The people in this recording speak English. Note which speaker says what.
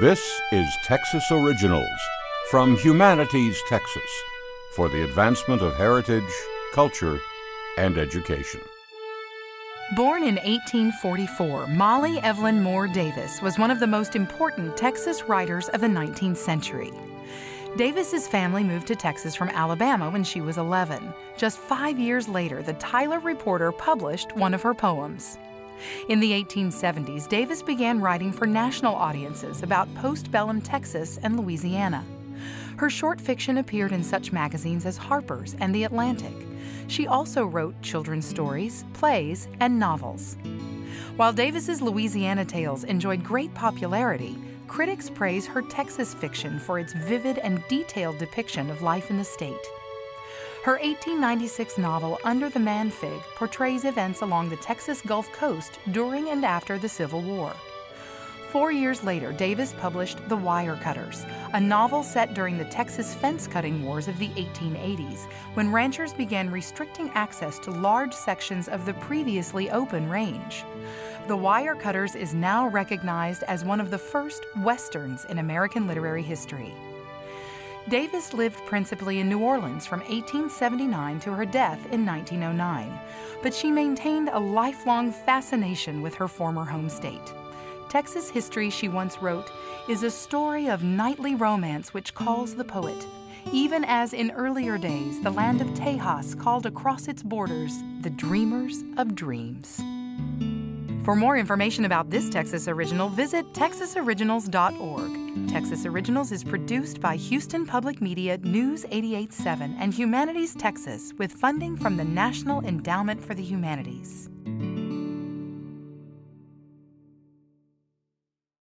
Speaker 1: This is Texas Originals from Humanities Texas for the advancement of heritage, culture, and education.
Speaker 2: Born in 1844, Mollie Evelyn Moore Davis was one of the most important Texas writers of the 19th century. Davis's family moved to Texas from Alabama when she was 11. Just five years later, the Tyler Reporter published one of her poems. In the 1870s, Davis began writing for national audiences about postbellum Texas and Louisiana. Her short fiction appeared in such magazines as Harper's and The Atlantic. She also wrote children's stories, plays, and novels. While Davis's Louisiana tales enjoyed great popularity, critics praise her Texas fiction for its vivid and detailed depiction of life in the state. Her 1896 novel Under the Man Fig portrays events along the Texas Gulf Coast during and after the Civil War. Four years later, Davis published The Wire Cutters, a novel set during the Texas fence cutting wars of the 1880s, when ranchers began restricting access to large sections of the previously open range. The Wire Cutters is now recognized as one of the first Westerns in American literary history. Davis lived principally in New Orleans from 1879 to her death in 1909, but she maintained a lifelong fascination with her former home state. Texas history, she once wrote, is a story of knightly romance which calls the poet, even as in earlier days the land of Tejas called across its borders the dreamers of dreams. For more information about this Texas Original, visit texasoriginals.org. Texas Originals is produced by Houston Public Media News 887 and Humanities Texas with funding from the National Endowment for the Humanities.